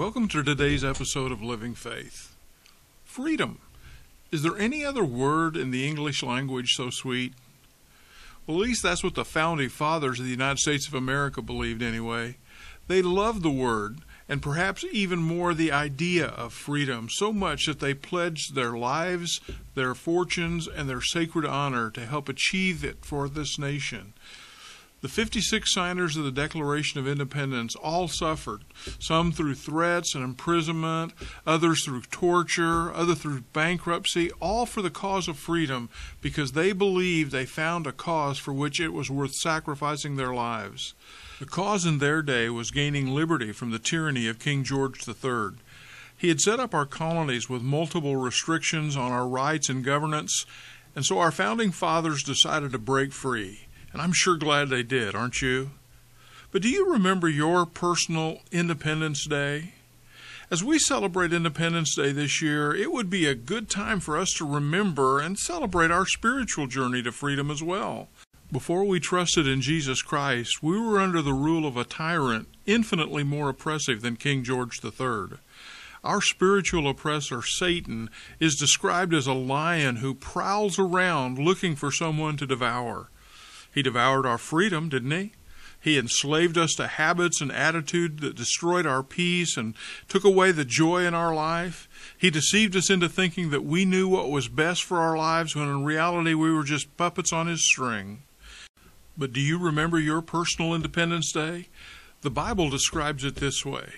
Welcome to today's episode of Living Faith. Freedom. Is there any other word in the English language so sweet? Well, at least that's what the founding fathers of the United States of America believed anyway. They loved the word, and perhaps even more the idea of freedom, so much that they pledged their lives, their fortunes, and their sacred honor to help achieve it for this nation. The 56 signers of the Declaration of Independence all suffered, some through threats and imprisonment, others through torture, others through bankruptcy, all for the cause of freedom because they believed they found a cause for which it was worth sacrificing their lives. The cause in their day was gaining liberty from the tyranny of King George III. He had set up our colonies with multiple restrictions on our rights and governance, and so our founding fathers decided to break free. And I'm sure glad they did, aren't you? But do you remember your personal Independence Day? As we celebrate Independence Day this year, it would be a good time for us to remember and celebrate our spiritual journey to freedom as well. Before we trusted in Jesus Christ, we were under the rule of a tyrant infinitely more oppressive than King George III. Our spiritual oppressor, Satan, is described as a lion who prowls around looking for someone to devour. He devoured our freedom, didn't he? He enslaved us to habits and attitudes that destroyed our peace and took away the joy in our life. He deceived us into thinking that we knew what was best for our lives when in reality we were just puppets on his string. But do you remember your personal Independence Day? The Bible describes it this way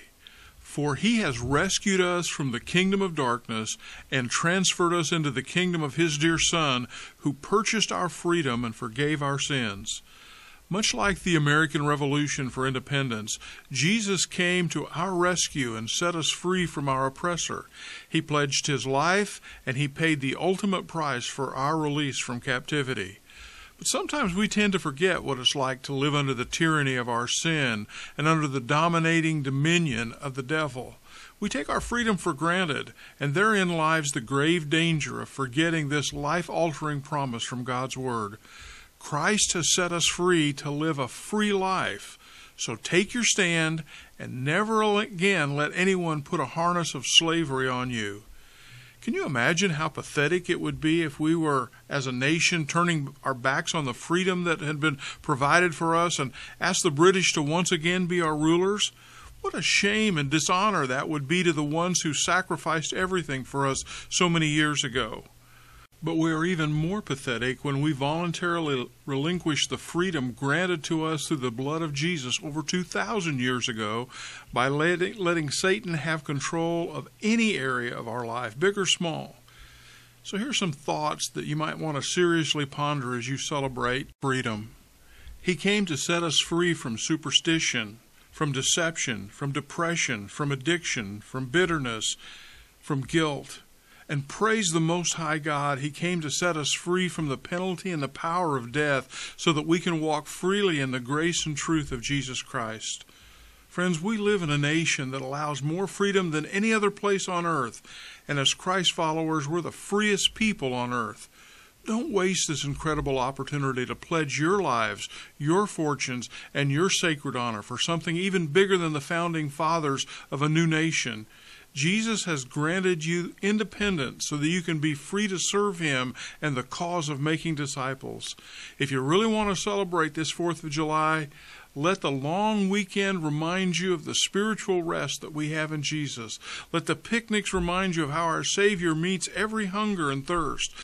For he has rescued us from the kingdom of darkness and transferred us into the kingdom of his dear Son, who purchased our freedom and forgave our sins. Much like the American Revolution for independence, Jesus came to our rescue and set us free from our oppressor. He pledged his life and he paid the ultimate price for our release from captivity. But sometimes we tend to forget what it's like to live under the tyranny of our sin and under the dominating dominion of the devil. We take our freedom for granted, and therein lies the grave danger of forgetting this life altering promise from God's Word. Christ has set us free to live a free life. So take your stand and never again let anyone put a harness of slavery on you. Can you imagine how pathetic it would be if we were, as a nation, turning our backs on the freedom that had been provided for us and asked the British to once again be our rulers? What a shame and dishonor that would be to the ones who sacrificed everything for us so many years ago. But we are even more pathetic when we voluntarily relinquish the freedom granted to us through the blood of Jesus over 2,000 years ago by letting, letting Satan have control of any area of our life, big or small. So, here's some thoughts that you might want to seriously ponder as you celebrate freedom. He came to set us free from superstition, from deception, from depression, from addiction, from bitterness, from guilt and praise the Most High God. He came to set us free from the penalty and the power of death so that we can walk freely in the grace and truth of Jesus Christ. Friends, we live in a nation that allows more freedom than any other place on earth, and as Christ followers, we're the freest people on earth. Don't waste this incredible opportunity to pledge your lives, your fortunes, and your sacred honor for something even bigger than the founding fathers of a new nation. Jesus has granted you independence so that you can be free to serve Him and the cause of making disciples. If you really want to celebrate this 4th of July, let the long weekend remind you of the spiritual rest that we have in Jesus. Let the picnics remind you of how our Savior meets every hunger and thirst.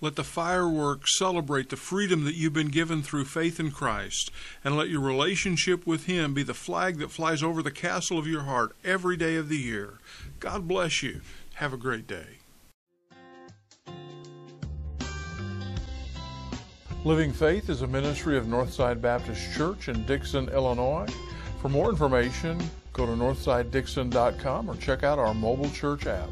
Let the fireworks celebrate the freedom that you've been given through faith in Christ, and let your relationship with Him be the flag that flies over the castle of your heart every day of the year. God bless you. Have a great day. Living Faith is a ministry of Northside Baptist Church in Dixon, Illinois. For more information, go to northsidedixon.com or check out our mobile church app.